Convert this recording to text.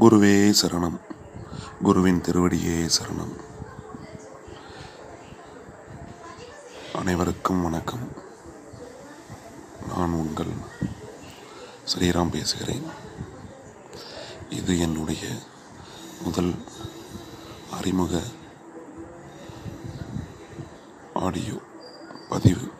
குருவே சரணம். குருவின் திருவடியே சரணம். அனைவருக்கும் வணக்கம். நான் உங்கள் ஸ்ரீராம் பேசுகிறேன். இது என்னுடைய முதல் அறிமுக ஆடியோ பதிவு.